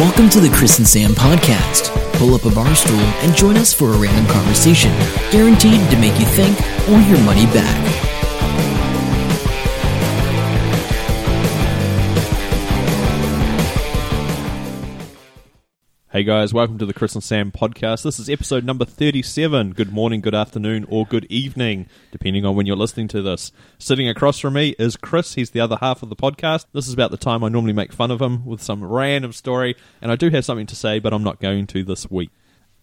Welcome to the Chris and Sam podcast. Pull up a bar stool and join us for a random conversation, guaranteed to make you think or your money back. Hey guys, welcome to the Chris and Sam podcast. This is episode number 37. Good morning, good afternoon, or good evening, depending on when you're listening to this. Sitting across from me is Chris. He's the other half of the podcast. This is about the time I normally make fun of him with some random story, and I do have something to say, but I'm not going to this week.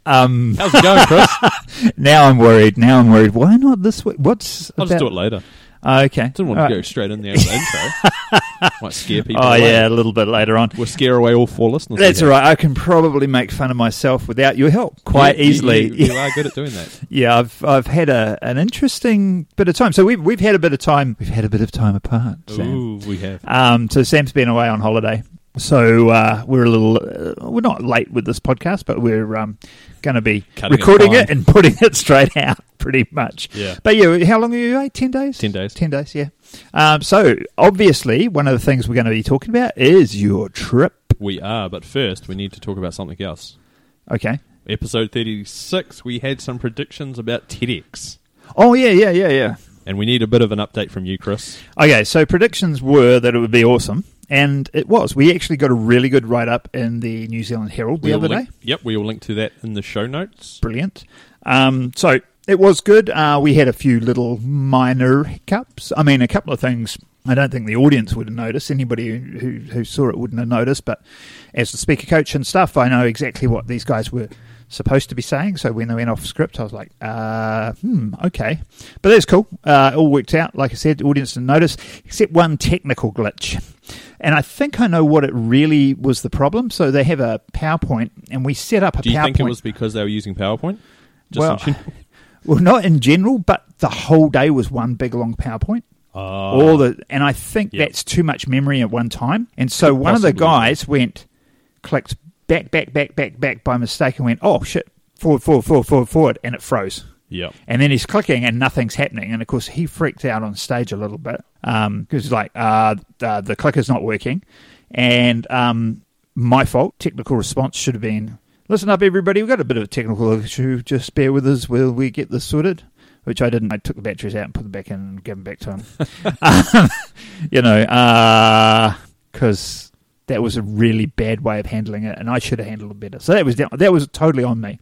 Um, How's it going, Chris? now I'm worried. Now I'm worried. Why not this week? What's I'll just do it later. Oh, okay. Didn't want All to right. go straight in there with the intro. Might scare people Oh away. yeah, a little bit later on. We'll scare away all four listeners. That's all right. I can probably make fun of myself without your help quite You- you- easily. You, you are good at doing that. Yeah, I've I've had a an interesting bit of time. So we've we've had a bit of time. We've had a bit of time apart. Sam. Ooh, we have. Um, so Sam's been away on holiday. So uh, we're a little uh, we're not late with this podcast, but we're um, going to be Cutting recording it and putting it straight out, pretty much. Yeah. But yeah, how long are you away? Ten days. 10 days. Ten days. Yeah. Um, so obviously, one of the things we're going to be talking about is your trip. We are, but first we need to talk about something else. Okay. Episode 36, we had some predictions about TEDx. Oh yeah, yeah, yeah, yeah. And we need a bit of an update from you, Chris. Okay, so predictions were that it would be awesome, and it was. We actually got a really good write up in the New Zealand Herald the We'll other link, day. Yep, we will link to that in the show notes. Brilliant. Um, so it was good. Uh, we had a few little minor hiccups. I mean, a couple of things. I don't think the audience would have noticed. Anybody who, who, who saw it wouldn't have noticed. But as the speaker coach and stuff, I know exactly what these guys were supposed to be saying. So when they went off script, I was like, uh, hmm, okay. But that's cool. Uh, it all worked out. Like I said, the audience didn't notice, except one technical glitch. And I think I know what it really was the problem. So they have a PowerPoint, and we set up a PowerPoint. Do you PowerPoint. think it was because they were using PowerPoint? Just Well, well, not in general, but the whole day was one big long PowerPoint. Oh, All the and I think Yep. that's too much memory at one time. And so one of the guys went, clicked back, back, back, back, back by mistake, and went, oh shit, forward, forward, forward, forward, forward, and it froze. Yep. And then he's clicking and nothing's happening. And of course, he freaked out on stage a little bit because he's like, uh, uh, the clicker's not working. And um, my fault. Technical response should have been, listen up, everybody. We've got a bit of a technical issue. Just bear with us while we get this sorted. Which I didn't. I took the batteries out and put them back in and gave them back to him. um, you know, because that was a really bad way of handling it, and I should have handled it better. So that was down, that was totally on me.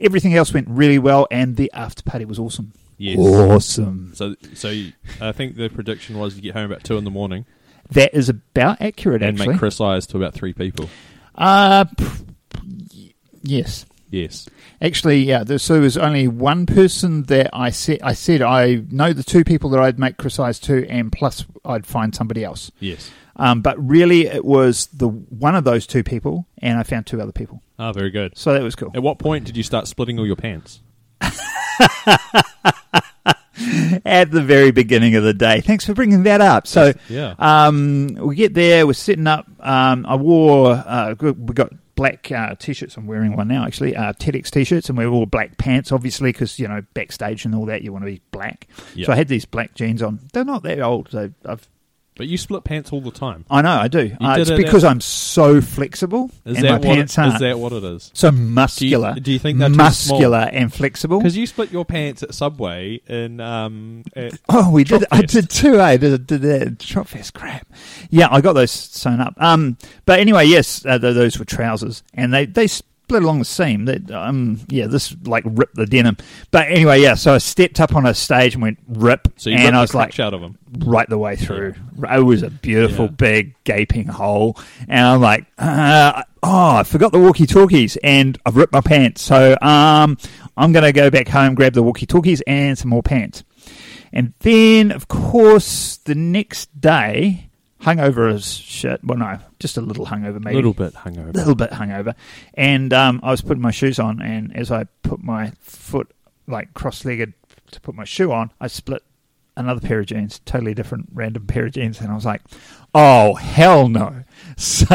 Everything else went really well, and the after party was awesome. Yes. Awesome. So, so you- I think the prediction was you get home about two in the morning That is about accurate, and actually. make Chris eyes to about three people. uh, p- yes. Yes. Actually, yeah. There, so there was only one person that I said. I said I know the two people that I'd make Chris eyes to, and plus I'd find somebody else. Yes. Um, but really, it was the one of those two people, and I found two other people. Ah, very good. So that was cool. At what point did you start splitting all your pants? At the very beginning of the day. Thanks for bringing that up. So, Yeah. Um, we get there, we're sitting up. Um, I wore, uh, we got black uh, t shirts. I'm wearing one now, actually, uh, TEDx t shirts, and we wore black pants, obviously, because, you know, backstage and all that, you want to be black. Yeah. So I had these black jeans on. They're not that old. So I've, But you split pants all the time. I know, I do. Uh, did it's it because at- I'm so flexible Is and that my what pants it, aren't. is that what it is? so muscular. do you think they're too muscular and flexible? Because you split your pants at Subway in um at, Oh, we did. I did too. I did, did that Tropfest crap. Yeah, I got those sewn up. Um, but anyway, yes, uh, th- those were trousers, and they they split along the seam. That um, yeah, this like ripped the denim. But anyway, yeah. So I stepped up on a stage and went rip, so you and I was like out of them. right the way through. It was a beautiful Yeah. big gaping hole, and I'm like, uh, oh, I forgot the walkie talkies, and I've ripped my pants. So um, I'm to go back home, grab the walkie talkies and some more pants. And then, of course, the next day, hungover as shit. Well, no, just a little hungover, maybe. A little bit hungover. A little bit hungover, and um, I was putting my shoes on, and as I put my foot like cross-legged to put my shoe on, I split another pair of jeans, totally different, random pair of jeans, and I was like, "Oh hell no!" So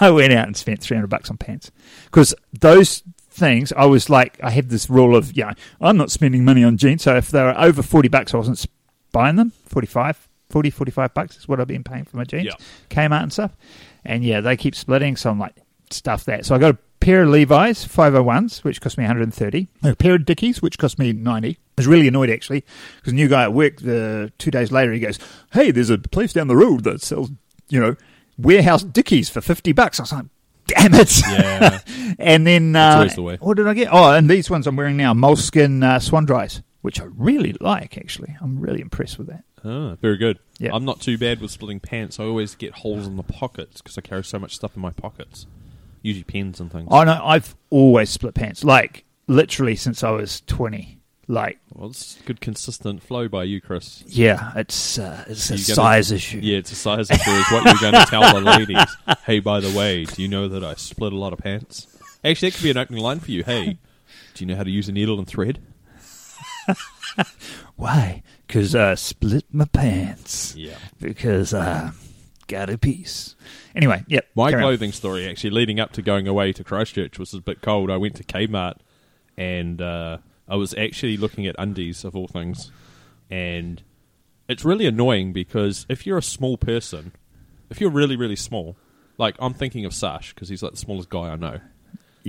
I went out and spent three hundred bucks on pants because those things I was like, I had this rule of, yeah, I'm not spending money on jeans, so if they were over forty bucks, I wasn't buying them. 45, 40, 45 bucks is what I've been paying for my jeans, Yeah. Kmart and stuff. And yeah, they keep splitting, so I'm like, stuff that. So I got a pair of Levi's 501s, which cost me 130. A pair of Dickies, which cost me 90. I was really annoyed actually because a new guy at work the two days later he goes, "Hey, there's a place down the road that sells you know warehouse Dickies for 50 bucks." I was like, "Damn it!" Yeah. and then uh, the way. what did I get? Oh, and these ones I'm wearing now, moleskin uh, Swanndris, which I really like. Actually, I'm really impressed with that. Ah, very good. Yeah. I'm not too bad with splitting pants. I always get holes in the pockets because I carry so much stuff in my pockets, usually pens and things. Oh no, I've always split pants, like literally since I was 20. Like, Well, it's good consistent flow by you, Chris. yeah, it's uh, it's a size issue. Yeah, it's a size issue. Is what you're going to tell the ladies. Hey, by the way, do you know that I split a lot of pants? Actually, that could be an opening line for you. Hey, do you know how to use a needle and thread? Why? Because I split my pants. Yeah. Because I got a piece. Anyway, yep. My carry on. clothing story, actually, leading up to going away to Christchurch, was a bit cold. I went to Kmart and uh, I was actually looking at undies, of all things. And it's really annoying because if you're a small person, if you're really, really small, like I'm thinking of Sash because he's like the smallest guy I know,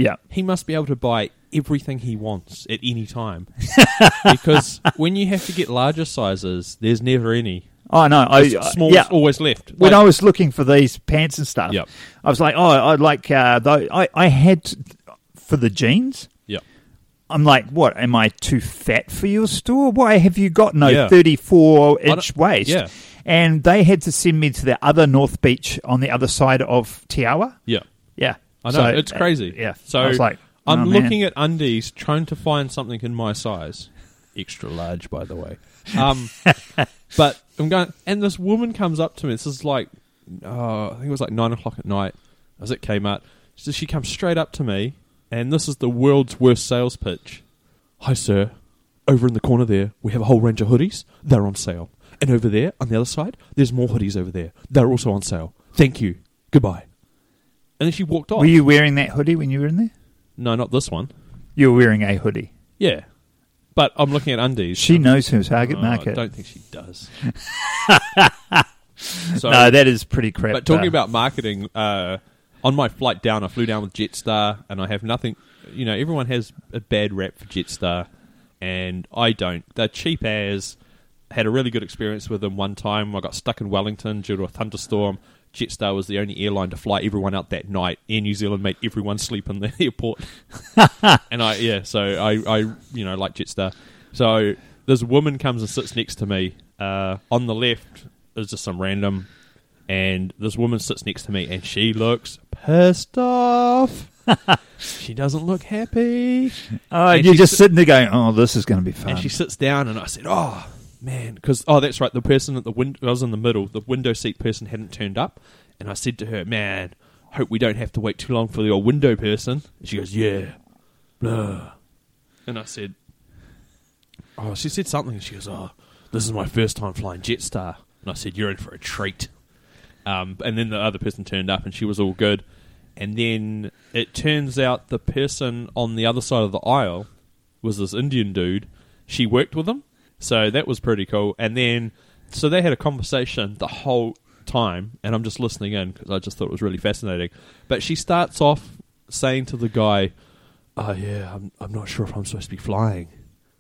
Yeah. he must be able to buy everything he wants at any time. because when you have to get larger sizes, there's never any. Oh no, I Small's yeah. always left. When Like- I was looking for these pants and stuff, Yep. I was like, oh, I'd like uh, though. I I had to, for the jeans. yeah. I'm like, what? Am I too fat for your store? Why have you got no Yeah. 34 don't- inch waist? yeah. And they had to send me to the other North Beach on the other side of Te Awa. Yeah. Yeah. I know So, it's uh, crazy. yeah. So I was like, I'm oh, man. looking at undies, trying to find something in my size, extra large, by the way. Um, but I'm going, and this woman comes up to me. This is like, uh, I think it was like nine o'clock at night. I was at Kmart. So she comes straight up to me, and this is the world's worst sales pitch. Hi, sir. Over in the corner there, we have a whole range of hoodies. They're on sale. And over there, on the other side, there's more hoodies over there. They're also on sale. Thank you. Goodbye. And then she walked off. Were you wearing that hoodie when you were in there? No, not this one. You were wearing a hoodie. Yeah. But I'm looking at undies. She knows her target Oh, market. I don't think she does. so, no, that is pretty crap. but talking about marketing, uh, on my flight down, I flew down with Jetstar, and I have nothing. You know, everyone has a bad rap for Jetstar, and I don't. They're cheap as. Had a really good experience with them one time. I got stuck in Wellington due to a thunderstorm. Jetstar was the only airline to fly everyone out that night. Air New Zealand made everyone sleep in the airport. and I yeah, so I, I you know like Jetstar. So this woman comes and sits next to me. Uh, on the left is just some random, and this woman sits next to me, and she looks pissed off. she doesn't look happy. Oh, and you're just sit- sitting there going, "Oh, this is going to be fun." And she sits down, and I said, "Oh man," because oh, that's right. The person at the window, I was in the middle. The window seat person hadn't turned up, and I said to her, "Man, hope we don't have to wait too long for the old window person." And she goes, "Yeah." Blah. And I said, "Oh," she said something. She goes, "Oh, this is my first time flying Jetstar." And I said, "You're in for a treat." Um, and then the other person turned up, and she was all good. And then it turns out the person on the other side of the aisle was this Indian dude. She worked with him, so that was pretty cool. And then, so they had a conversation the whole time, and I'm just listening in because I just thought it was really fascinating. But she starts off saying to the guy, "Oh yeah, I'm I'm not sure if I'm supposed to be flying,"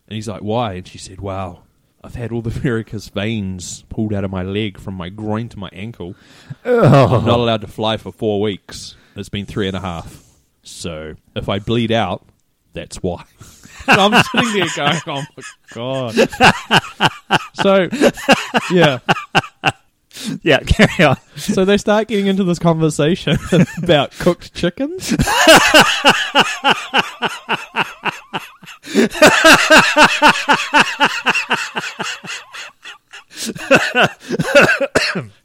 and he's like, "Why?" And she said, "Wow." I've had all the varicose veins pulled out of my leg from my groin to my ankle. I'm not allowed to fly for four weeks. It's been three and a half. So if I bleed out, that's why. And I'm sitting there going, oh my god. so, yeah. yeah, carry on. So they start getting into this conversation about cooked chickens.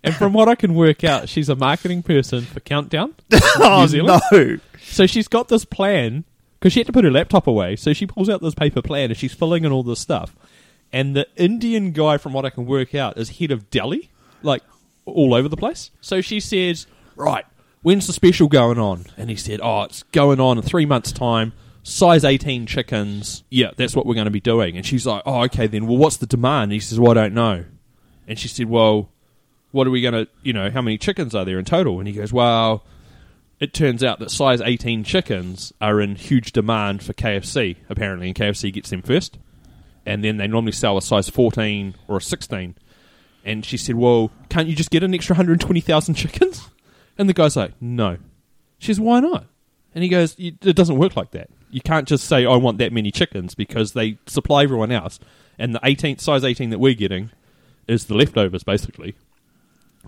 and from what I can work out, she's a marketing person for Countdown, Oh New Zealand. no! So she's got this plan because she had to put her laptop away. So she pulls out this paper plan and she's filling in all this stuff. And the Indian guy, from what I can work out, is head of deli, like all over the place. So she says, "Right, when's the special going on?" And he said, "Oh, it's going on in three months' time." Size 18 chickens. Yeah, that's what we're going to be doing. And she's like, oh, okay, then. Well, what's the demand? And he says, well, I don't know. And she said, well, what are we going to, you know, how many chickens are there in total? And he goes, well, it turns out that size 18 chickens are in huge demand for KFC, apparently, and KFC gets them first. And then they normally sell a size 14 or a 16. And she said, Well, can't you just get an extra 120,000 chickens? And the guy's like, No. She says, Why not? And he goes, It doesn't work like that. You can't just say, I want that many chickens because they supply everyone else. And the 18 size 18 that we're getting is the leftovers, basically.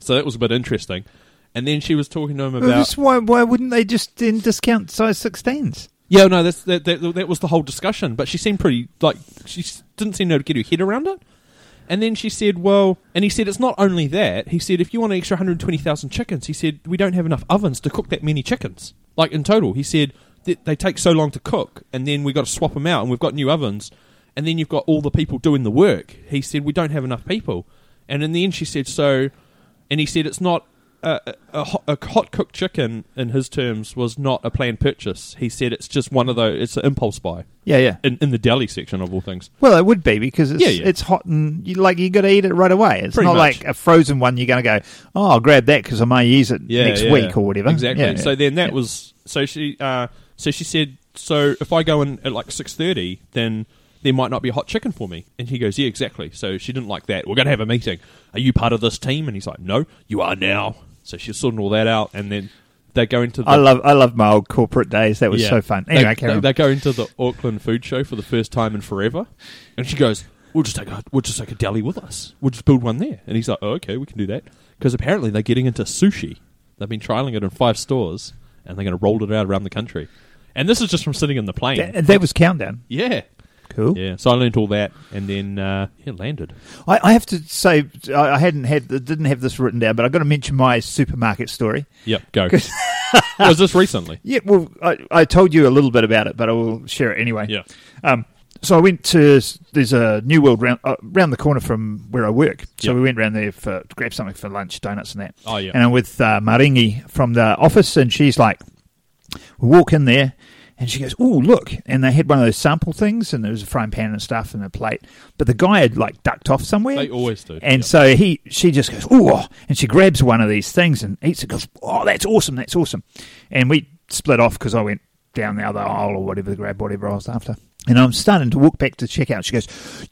So that was a bit interesting. And then she was talking to him about. just why, why wouldn't they just then discount size 16s? Yeah, no, that's, that, that, that was the whole discussion. But she seemed pretty, like, she didn't seem to get her head around it. And then she said, well, and he said, it's not only that. He said, if you want an extra 120,000 chickens, he said, we don't have enough ovens to cook that many chickens. Like, in total. He said, they take so long to cook, and then we've got to swap them out, and we've got new ovens, and then you've got all the people doing the work. He said, we don't have enough people. And in the end, she said, so, and he said, it's not. A, a, a hot, a hot cooked chicken, in his terms, was not a planned purchase. He said it's just one of those. It's an impulse buy Yeah, yeah. in, in the deli section of all things. Well, it would be because it's, Yeah, yeah. it's hot and you, like you got to eat it right away. It's Pretty not much. like a frozen one. You're going to go, oh, I'll grab that because I may use it Yeah, next week or whatever. Exactly. So then that was so she uh, so she said so if I go in at like six thirty, then there might not be hot chicken for me. And he goes, yeah, exactly. So she didn't like that. We're going to have a meeting. Are you part of this team? And he's like, no, you are now. So she's sorting all that out, and then they go into the I love I love my old corporate days. That was Yeah. so fun. Anyway, they, carry on. they go into the Auckland Food Show for the first time in forever, and she goes, "We'll just take a we'll just take a deli with us. We'll just build one there." And he's like, oh, "Okay, we can do that." Because apparently they're getting into sushi. They've been trialing it in five stores, and they're going to roll it out around the country. And this is just from sitting in the plane. That, that was countdown. yeah, Cool. yeah. So I learned all that, and then uh, yeah, landed. I, I have to say, I I hadn't had, didn't have this written down, but I've got to mention my supermarket story. Yep, go. Was this recently? Yeah, well, I, I told you a little bit about it, but I will share it anyway. Yeah. Um, so I went to there's a New World round uh, round the corner from where I work. So Yep. we went round there for to grab something for lunch, donuts and that. Oh yeah. And I'm with uh, Maringi from the office, and she's like, we walk in there, and she goes, "Oh, look!" And they had one of those sample things, and there was a frying pan and stuff and a plate, but the guy had like ducked off somewhere. They always do. And Yep. so he, she just goes, oh, and she grabs one of these things and eats it. Goes, oh, that's awesome, that's awesome. And we split off because I went down the other aisle or whatever to grab whatever I was after. And I'm starting to walk back to check out. She goes,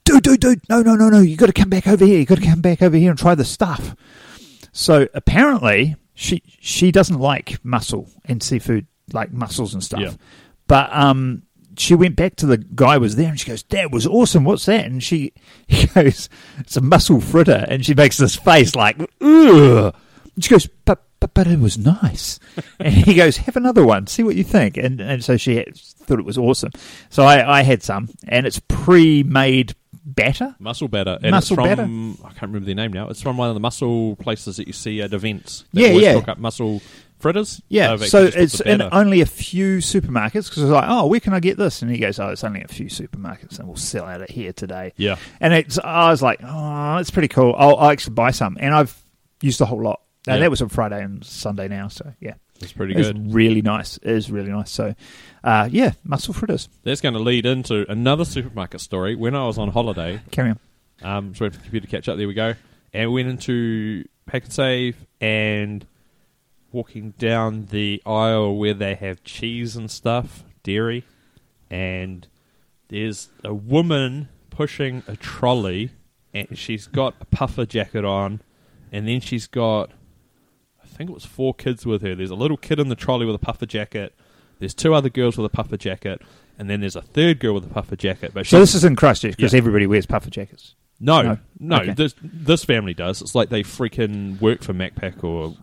dude, dude, dude, no, no, no, no, you got to come back over here. You got to come back over here and try the stuff. So apparently, she she doesn't like mussel and seafood, like mussels and stuff. Yeah. But um, she went back to the guy was there and she goes, "That was awesome. What's that?" And she he goes, "It's a mussel fritter." And she makes this face like, "Ugh." And she goes, "But but but it was nice." and he goes, "Have another one. See what you think." And and so she had, thought it was awesome. So I I had some, and it's pre-made batter. Mussel batter. And Mussel it's batter? from, I can't remember their name now. It's from one of the mussel places that you see at events. That Yeah, yeah. Up mussel fritters. Yeah, They've so it's in only a few supermarkets because it's like, oh, where can I get this? And he goes, oh, it's only a few supermarkets and we'll sell out it here today. Yeah. And it's, I was like, oh, it's pretty cool. I'll, I'll actually buy some. And I've used the whole lot. And Yeah. that was on Friday and Sunday now. So, yeah. It's pretty It's good. really nice. It is really nice. So, uh, yeah, mussel fritters. That's going to lead into another supermarket story. When I was on holiday, Carry on. um, waiting for the computer catch up. There we go. And went into Pak'nSave and walking down the aisle where they have cheese and stuff, dairy, and there's a woman pushing a trolley, and she's got a puffer jacket on, and then she's got, I think it was four kids with her. There's a little kid in the trolley with a puffer jacket. There's two other girls with a puffer jacket, and then there's a third girl with a puffer jacket. But So, this is in Christchurch because Yeah. everybody wears puffer jackets. no, No? no. Okay. This this family does. It's like they freaking work for Macpac or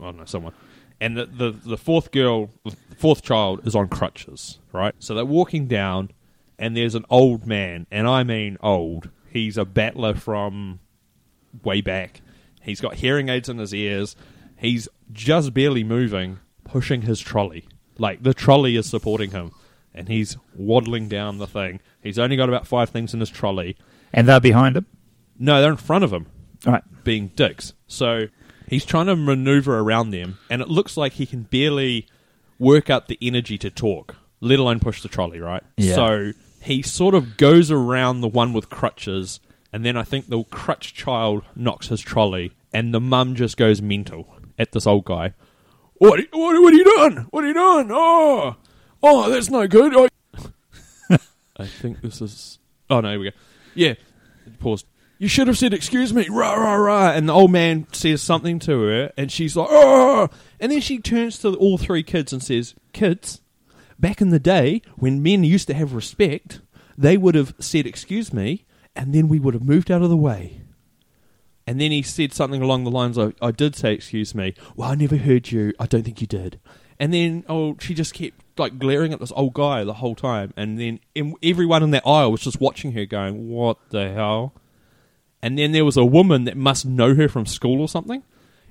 I don't know someone. And the, the the fourth girl, the fourth child, is on crutches, right? So they're walking down, and there's an old man, and I mean old. He's a battler from way back. He's got hearing aids in his ears. He's just barely moving, pushing his trolley. Like the trolley is supporting him, and he's waddling down the thing. He's only got about five things in his trolley. And they're behind him. No, they're in front of him, All right. being dicks. So he's trying to maneuver around them, and it looks like he can barely work up the energy to talk, let alone push the trolley, right? Yeah. So he sort of goes around the one with crutches, and then I think the crutch child knocks his trolley, and the mum just goes mental at this old guy. what, what, what are you doing? What are you doing? Oh, oh, that's no good. I, oh. I think this is. Oh no, here we go. Yeah, paused. You should have said excuse me, rah rah rah. And the old man says something to her, and she's like, oh. And then she turns to all three kids and says, "Kids, back in the day when men used to have respect, they would have said excuse me, and then we would have moved out of the way." And then he said something along the lines of, I did say excuse me. Well, I never heard you. I don't think you did. And then, oh, she just kept like glaring at this old guy the whole time. And then everyone in that aisle was just watching her going, what the hell? And then there was a woman that must know her from school or something.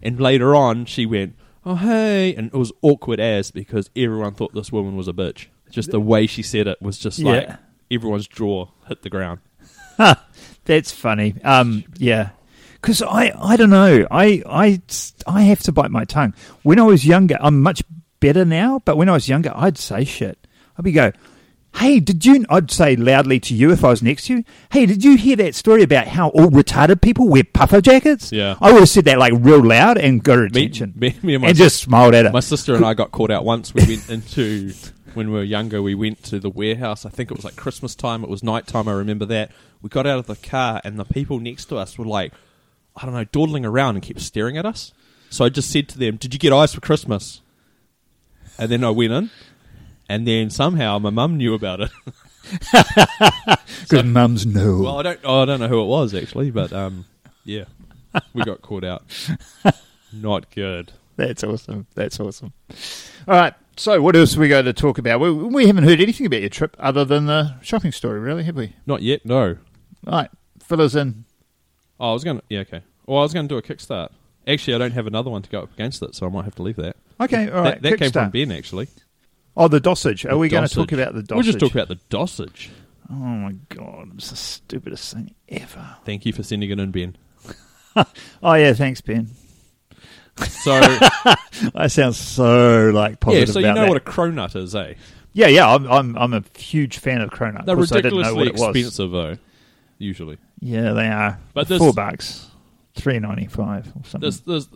And later on, she went, oh, hey. And it was awkward as because everyone thought this woman was a bitch. Just the way she said it was just like Yeah. everyone's jaw hit the ground. That's funny. Um, yeah, because I, I don't know. I, I, I have to bite my tongue. When I was younger, I'm much better now. But when I was younger, I'd say shit. I'd be go, "Hey, did you?" I'd say loudly to you if I was next to you. "Hey, did you hear that story about how all retarded people wear puffer jackets?" Yeah. I would have said that like real loud and got her Me, attention, me, me and my and just smiled at her. My sister and I got caught out once. We went into when we were younger. We went to the warehouse. I think it was like Christmas time. It was night time. I remember that. We got out of the car, and the people next to us were like, I don't know, dawdling around and kept staring at us. So I just said to them, "Did you get ice for Christmas?" And then I went in, and then somehow my mum knew about it. Because mums know. well, I don't, oh, I don't know who it was actually, but um, yeah, we got caught out. Not good. That's awesome. That's awesome. All right. So, what else are we going to talk about? We, we haven't heard anything about your trip other than the shopping story, really, have we? Not yet. No. All right. Fill us in. Oh, I was going to. Yeah, okay. Well, I was going to do a kickstart. Actually, I don't have another one to go up against it, so I might have to leave that. Okay. All right. that that came from Ben, actually. Oh, the Dausage. Are The we going to talk about the Dausage? We'll just talk about the Dausage. Oh, my God. It's the stupidest thing ever. Thank you for sending it in, Ben. Oh, yeah. Thanks, Ben. So, That sounds so, like, positive. yeah, so you know that. what a cronut is, eh? Yeah, yeah. I'm, I'm, I'm a huge fan of Cronut. They're I know ridiculously what it was. expensive, though, usually. Yeah, they are. But this- Four bucks. Three ninety five or something. There's, there's,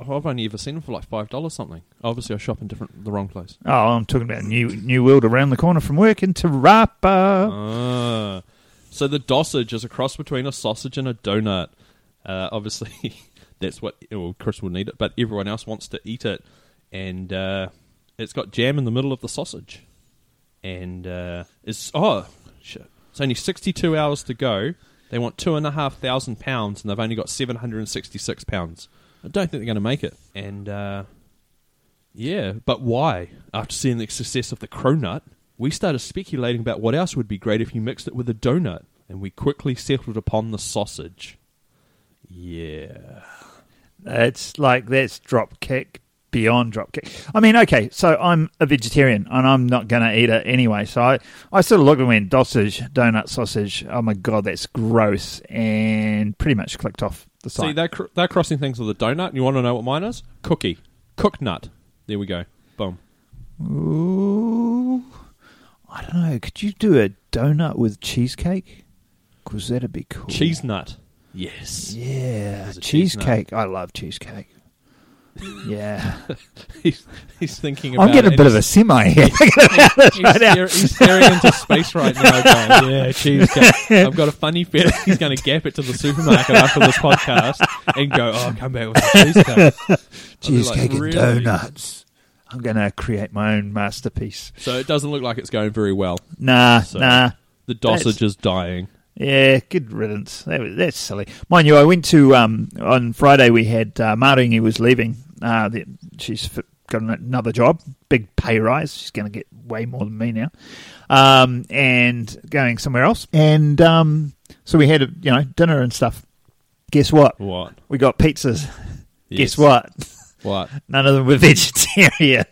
I've only ever seen them for like $5 something. Obviously, I shop in different the wrong place. oh, I'm talking about New New World around the corner from work in Te Rapa. Ah. So the Dausage is a cross between a sausage and a donut. Uh, obviously, that's what well, Chris will need it, but everyone else wants to eat it, and uh, it's got jam in the middle of the sausage, and uh, it's oh shit! It's only sixty-two hours to go. They want two and a half thousand pounds, and they've only got seven hundred and sixty-six pounds. I don't think they're going to make it, and uh, yeah, but why? After seeing the success of the cronut, we started speculating about what else would be great if you mixed it with a donut, and we quickly settled upon the sausage. Yeah. It's like that's drop kick beyond drop kick. I mean, okay, so I'm a vegetarian and I'm not going to eat it anyway. So I, I sort of looked and went sausage, donut, sausage. Oh my god, that's gross, and pretty much clicked off the site. See, they're, cr- they're crossing things with a donut, and you want to know what mine is? Cookie. Cooked nut. There we go. Boom. Ooh, I don't know. Could you do a donut with cheesecake? Because that'd be cool. Cheese nut. Yes. Yeah, There's a cheese nut. cheesecake. I love cheesecake. Yeah, He's, he's thinking about I'm getting a it, bit of a semi here. he's, he's, stare- he's staring into space right now going, yeah, cheesecake. I've got a funny feeling he's going to gap it to the supermarket after this podcast and go, oh, come back with the cheesecake. Cheesecake like, and "Really?" donuts. I'm going to create my own masterpiece. So it doesn't look like it's going very well. Nah, So- nah. The That's- Dausage is dying. Yeah, good riddance. That that's silly. Mind you, I went to um, on Friday. We had uh, Maringi was leaving. Uh, the, she's got another job, big pay rise. She's going to get way more than me now, um, and going somewhere else. And um, so we had a, you know dinner and stuff. Guess what? What? We got pizzas. Yes. Guess what? What? None of them were vegetarian.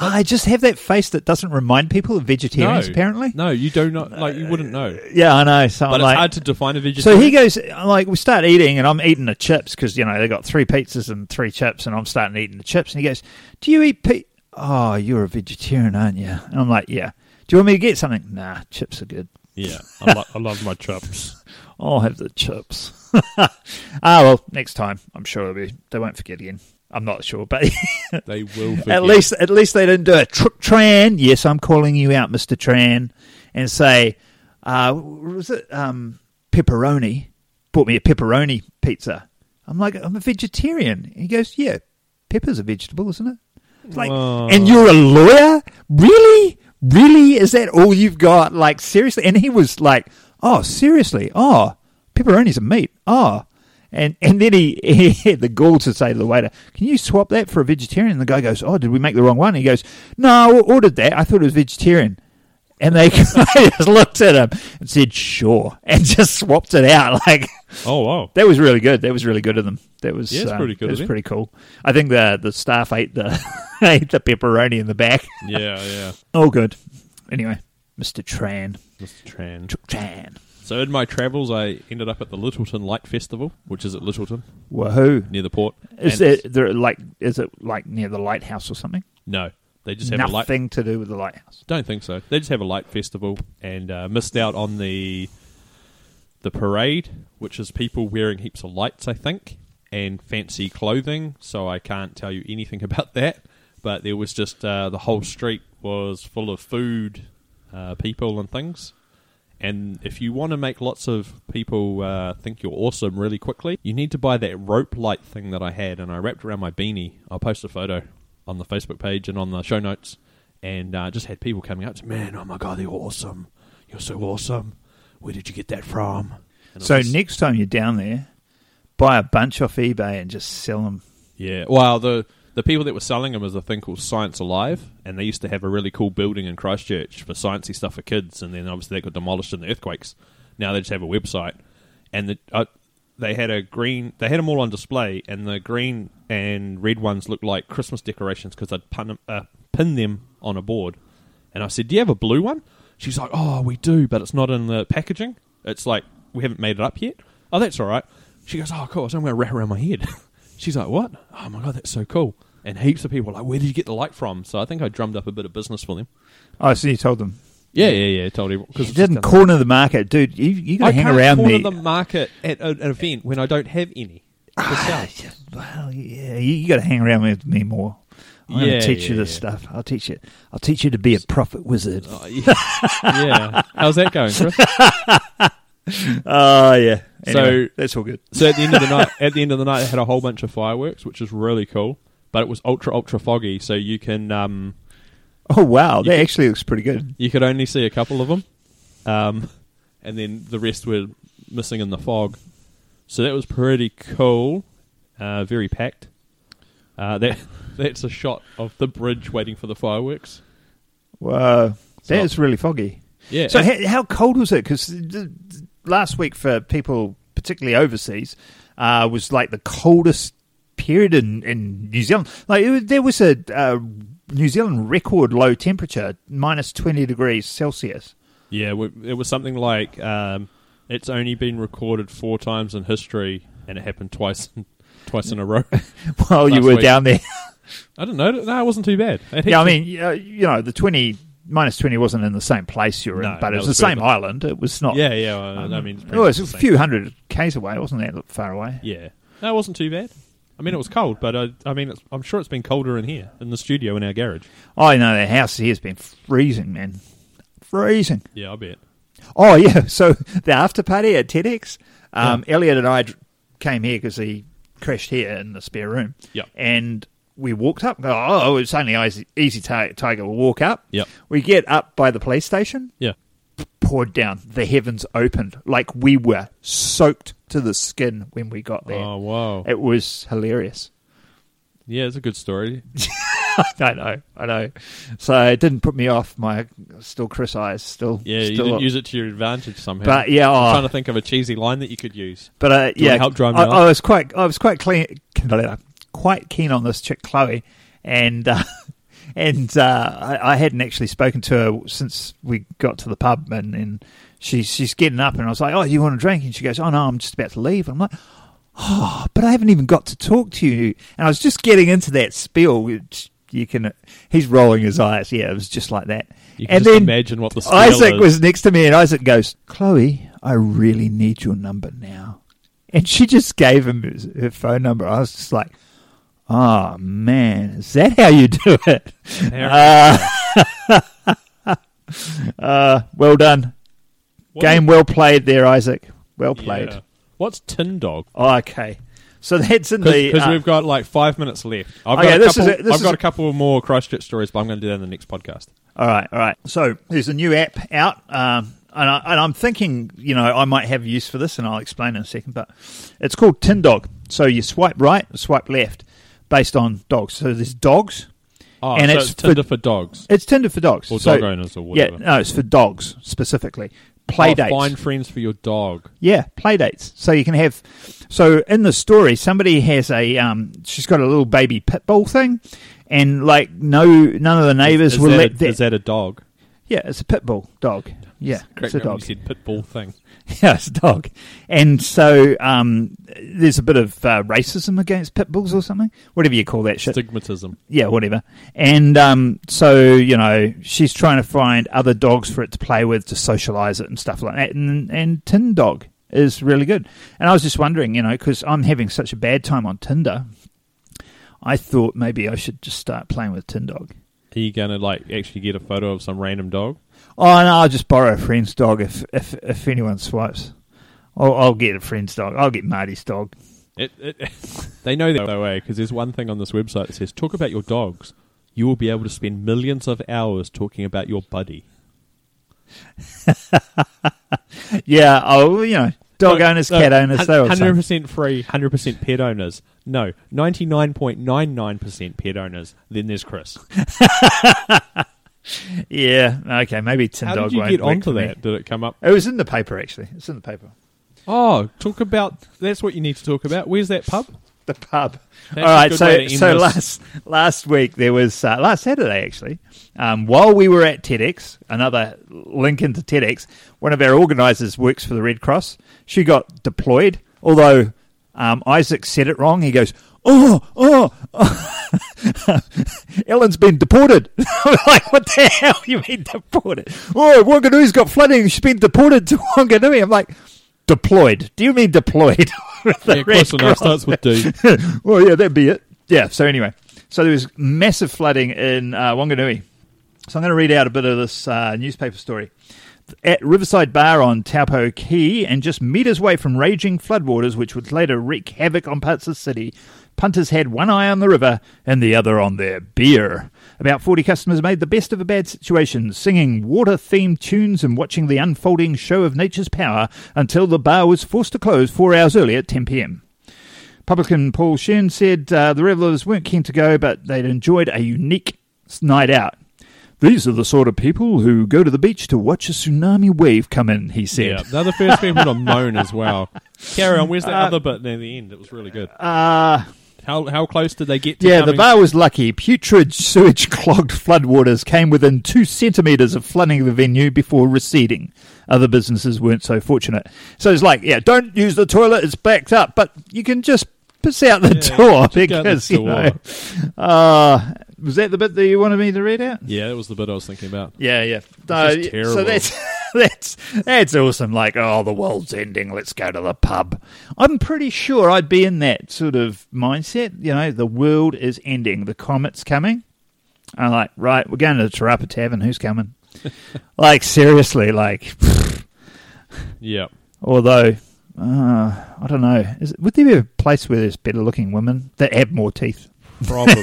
I just have that face that doesn't remind people of vegetarians. No. Apparently, No, you do not. Like, you wouldn't know. yeah, I know. So But I'm it's like, hard to define a vegetarian. So he goes, like, we start eating, and I'm eating the chips because, you know, they got three pizzas and three chips, and I'm starting eating the chips. And he goes, Do you eat pe Oh, you're a vegetarian, aren't you? And I'm like, Yeah. Do you want me to get something? Nah, chips are good. Yeah, I, lo- I love my chops. I'll have the chips. ah, well, next time, I'm sure it'll be, they won't forget again. I'm not sure, but They will forget. at least at least they didn't do it. Tr- Tran, yes, I'm calling you out, Mister Tran, and say, uh, was it um, pepperoni? Bought me a pepperoni pizza. I'm like, I'm a vegetarian. He goes, yeah, pepper's a vegetable, isn't it? It's like, Oh. and you're a lawyer? Really? Really? Is that all you've got? Like, seriously? And he was like, oh, seriously? Oh, pepperoni's a meat. Oh. And and then he, he had the gall to say to the waiter, can you swap that for a vegetarian? And the guy goes, oh, did we make the wrong one? He goes, no, I ordered that. I thought it was vegetarian. And they just looked at him and said, sure, and just swapped it out. Like, oh wow. that was really good. That was really good of them. That was Yeah, um, pretty good That was pretty cool. I think the the staff ate the ate the pepperoni in the back. Yeah, yeah. All good. Anyway, Mr. Tran. Mr. Tran. Tran. So in my travels, I ended up at the Lyttelton Light Festival, which is at Lyttelton Woohoo. near the port. Is And- it there like is it like near the lighthouse or something? No, they just have a light. Nothing to do with the lighthouse. Don't think so. They just have a light festival and uh, missed out on the the parade, which is people wearing heaps of lights, I think, and fancy clothing. So I can't tell you anything about that. But there was just uh, the whole street was full of food, uh, people, and things. And if you want to make lots of people uh, think you're awesome really quickly, you need to buy that rope light thing that I had, and I wrapped around my beanie. I'll post a photo on the Facebook page and on the show notes, and uh, just had people coming up to me, man, oh my god, you're awesome, you're so awesome. Where did you get that from? And So was- next time you're down there, buy a bunch off eBay and just sell them. yeah, well, the the people that were selling them was a thing called Science Alive, and they used to have a really cool building in Christchurch for sciencey stuff for kids, and then obviously that got demolished in the earthquakes. Now they just have a website, and the, uh, they had a green. They had them all on display, and the green and red ones looked like Christmas decorations because I'd pin them, uh, pin them on a board. And I said, "Do you have a blue one?" She's like, "Oh, we do, but it's not in the packaging. It's like we haven't made it up yet." Oh, that's all right. She goes, "Oh, cool. So I'm going to wrap around my head." She's like, "What? Oh my god, that's so cool!" And heaps of people are like, "Where did you get the light from?" So I think I drummed up a bit of business for them. Oh, so you told them. Yeah, yeah, yeah. Told everyone You didn't corner the market, dude. You you got to hang can't around corner the market at a- an event when I don't have any. Ah, sell. Well, yeah, you, you got to hang around with me more. I'm going Yeah, to teach you yeah, this yeah. stuff. I'll teach you. I'll teach you to be a profit wizard. Oh, yeah. How's that going, Chris? Oh yeah. Anyway, So- that's all good. So at the end of the night, at the end of the night, they had a whole bunch of fireworks, which is really cool. But it was ultra ultra foggy, so you can um, Oh wow, that could- actually looks pretty good. you could only see a couple of them, um, and then the rest were missing in the fog. So that was pretty cool. Uh, very packed. Uh, that that's a shot of the bridge waiting for the fireworks. Wow, So- that is really foggy. Yeah. So how, how cold was it? Because last week for people, particularly overseas, uh, was like the coldest period in, in New Zealand. Like it there was a uh, New Zealand record low temperature, minus twenty degrees Celsius. Yeah, it was something like um, it's only been recorded four times in history, and it happened twice, twice in a row. While you were week. down there, I don't know. No, it wasn't too bad. It yeah. I mean, uh, you know, the twenty minus twenty wasn't in the same place you were No, in, but it was, was the same island. It was not. yeah, yeah. well, I mean, it's pretty oh, much it's a few hundred k's away. It wasn't that far away. Yeah, no, it wasn't too bad. I mean, it was cold, but uh, I mean, it's, I'm sure it's been colder in here in the studio in our garage. Oh, know the house here has been freezing, man. Freezing. Yeah, I bet. Oh, yeah. So the after party at TEDx, um, Elliot and I came here because he crashed here in the spare room. Yep. And we walked up. Oh, it's only easy, easy Tiger. We'll walk up. Yep. We get up by the police station, Yeah. Poured down. The heavens opened. Like we were soaked to the skin when we got there. Oh wow. It was hilarious. Yeah, it's a good story. I know, I know. So it didn't put me off. My still Chris eyes, still. Yeah, you still didn't use it to your advantage somehow. But yeah, I'm oh, trying to think of a cheesy line that you could use. But uh, yeah, help drum me I, up? I was quite, I was quite clean, quite keen on this chick Chloe, and uh, and uh, I, I hadn't actually spoken to her since we got to the pub, and, and she she's getting up, and I was like, "Oh, you want a drink?" And she goes, "Oh no, I'm just about to leave." I'm like, "Oh, but I haven't even got to talk to you," and I was just getting into that spiel. Which you can, he's rolling his eyes. Yeah, it was just like that. You can and just then imagine what the spiel Isaac is. was next to me, and Isaac goes, "Chloe, I really need your number now." And she just gave him her phone number. I was just like, Oh man, is that how you do it? How- Uh, well done. What Game well played there, Isaac. Well played. yeah. What's Tindog? Oh, okay. So that's in the. Because uh, we've got like five minutes left. I've Okay, got, a this is couple, a- this I've is got a- couple more Christchurch stories, but I'm going to do that in the next podcast. all right, all right. So there's a new app out, um, and, I, and I'm thinking, you know, I might have use for this, and I'll explain in a second. But it's called Tindog. So you swipe right, swipe left, based on dogs. So there's dogs. Oh, And so it's it's, Tinder for- for, dogs. It's Tinder for dogs. Or So- dog owners or whatever. Yeah, no, it's for dogs specifically. Play oh, dates. Find friends for your dog. Yeah, play dates. So you can have. So in the story, somebody has a. Um, she's got a little baby pit bull thing, and like no, none of the neighbours is, will that let a, that. is that a dog? yeah, it's a pit bull dog. Yeah, Correct it's a dog. You said pit bull thing. Yeah, it's a dog. And so um, there's a bit of uh, racism against pit bulls or something, whatever you call that shit. Stigmatism. yeah, whatever. And um, so you know, she's trying to find other dogs for it to play with to socialize it and stuff like that. And and Tindog is really good. And I was just wondering, you know, because I'm having such a bad time on Tinder, I thought maybe I should just start playing with Tindog. Are you going to like actually get a photo of some random dog? Oh no, I'll just borrow a friend's dog if if if anyone swipes. I'll, I'll get a friend's dog. I'll get Marty's dog. It, it, they know that way because there's one thing on this website that says talk about your dogs. You will be able to spend millions of hours talking about your buddy. Yeah, oh, you know, dog owners, uh, cat owners, they're all the hundred percent free, hundred percent pet owners. No, ninety nine point nine nine percent pet owners. Then there's Chris. Yeah, okay, maybe Tin How Dog did you won't get onto me. that? Did it come up? It was in the paper, actually. It's in the paper. Oh, talk about. That's what you need to talk about. Where's that pub? The pub. That's All right, so way to end so this. last last week there was uh, last Saturday actually. Um, while we were at TEDx, another link into TEDx, one of our organisers works for the Red Cross. She got deployed, although um, Isaac said it wrong. He goes, "Oh, oh, oh. Ellen's been deported." I'm like, what the hell you mean deported? Oh, Wanganui has got flooding. She's been deported to Wanganui. I'm like, deployed. Do you mean deployed? Yeah, close enough. Starts with D. well, yeah, that'd be it. Yeah. So anyway, so there was massive flooding in uh, Wanganui. So I'm going to read out a bit of this uh, newspaper story. At Riverside Bar on Taupo Quay, and just meters away from raging floodwaters, which would later wreak havoc on parts of the city, punters had one eye on the river and the other on their beer. About 40 customers made the best of a bad situation, singing water themed tunes and watching the unfolding show of nature's power until the bar was forced to close four hours early at 10 pm. Publican Paul Shen said uh, the revellers weren't keen to go, but they'd enjoyed a unique night out. These are the sort of people who go to the beach to watch a tsunami wave come in, he said. Yeah, they're the first people to moan as well. Carry on. Where's that Uh, other bit near the end? It was really good. Uh, How how close did they get? to yeah, the bar was lucky. Putrid sewage clogged floodwaters came within two centimetres of flooding the venue before receding. Other businesses weren't so fortunate. So it's like, yeah, don't use the toilet, it's backed up, but you can just piss out the Yeah, door out the because, you know. Uh, was that the bit that you wanted me to read out? Yeah, that was the bit I was thinking about. Yeah, yeah. No, terrible. So that's that's that's awesome. Like, oh, the world's ending. Let's go to the pub. I'm pretty sure I'd be in that sort of mindset. You know, the world is ending. The comet's coming. I'm like, right, we're going to the Te Rapa Tavern. Who's coming? like, seriously, like. Yeah. Although, uh, I don't know. Is, would there be a place where there's better looking women that have more teeth? Probably.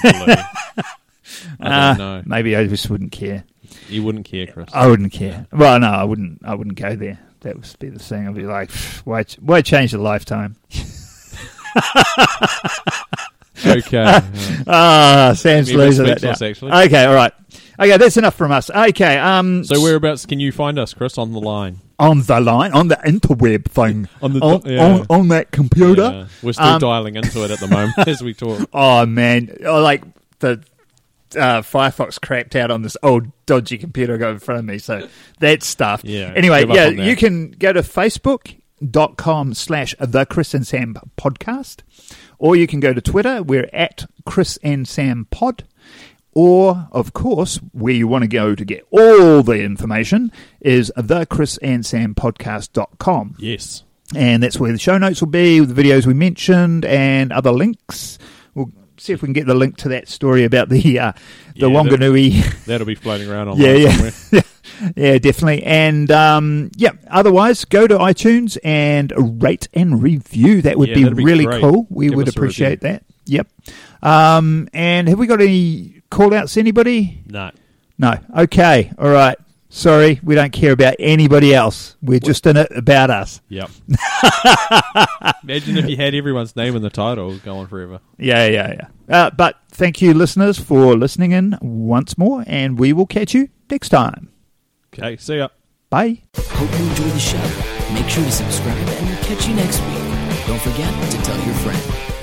I Uh, don't know. Maybe I just wouldn't care. You wouldn't care, Chris. I wouldn't care. Well, no, I wouldn't. I wouldn't go there. That would be the thing. I'd be like, "Pff, why? ch- Why change the lifetime? okay. Yeah. Ah, Sam's Maybe losing that speechless, now. actually. Okay, all right. Okay, that's enough from us. Okay, um, So whereabouts can you find us, Chris, on the line? on the line, on the interweb thing, On the on, yeah. on, on that computer. Yeah. We're still Um, dialing into it at the moment as we talk. Oh man, oh, like the uh, Firefox crapped out on this old dodgy computer I got in front of me, so that's stuff. Yeah, Anyway, yeah, you can go to facebook.com slash the Chris and Sam podcast, or you can go to Twitter. We're at Chris and Sam Pod. Or, of course, where you want to go to get all the information is the Chris and Sam podcast.com. Yes. And that's where the show notes will be, with the videos we mentioned, and other links. See if we can get the link to that story about the uh, the Yeah, Wanganui. That'll be floating around on yeah, yeah, somewhere. yeah, definitely. And um, yeah, otherwise, go to iTunes and rate and review. That would Yeah, be, be really great. cool. We Give would us a review. appreciate that. Yep. Um, and have we got any call outs? Anybody? No. No. Okay. All right. Sorry, we don't care about anybody else. We're just in it about us. Yep. Imagine if you had everyone's name in the title going forever. Yeah, yeah, yeah. Uh, but thank you, listeners, for listening in once more, and we will catch you next time. Okay, see ya. Bye. Hope you enjoy the show. Make sure to subscribe and we'll catch you next week. Don't forget to tell your friend.